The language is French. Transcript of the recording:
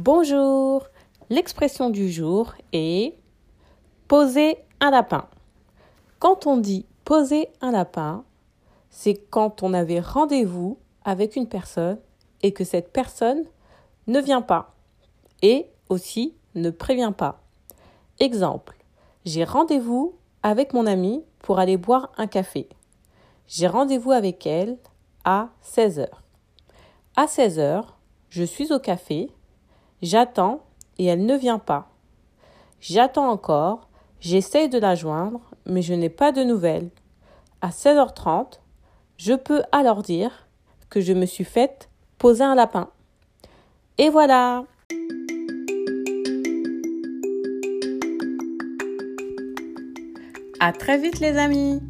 Bonjour, l'expression du jour est poser un lapin. Quand on dit poser un lapin, c'est quand on avait rendez-vous avec une personne et que cette personne ne vient pas et aussi ne prévient pas. Exemple, j'ai rendez-vous avec mon amie pour aller boire un café. J'ai rendez-vous avec elle à 16h. À 16h, je suis au café J'attends et elle ne vient pas. J'attends encore, j'essaye de la joindre, mais je n'ai pas de nouvelles. À 16h30, je peux alors dire que je me suis faite poser un lapin. Et voilà À très vite les amis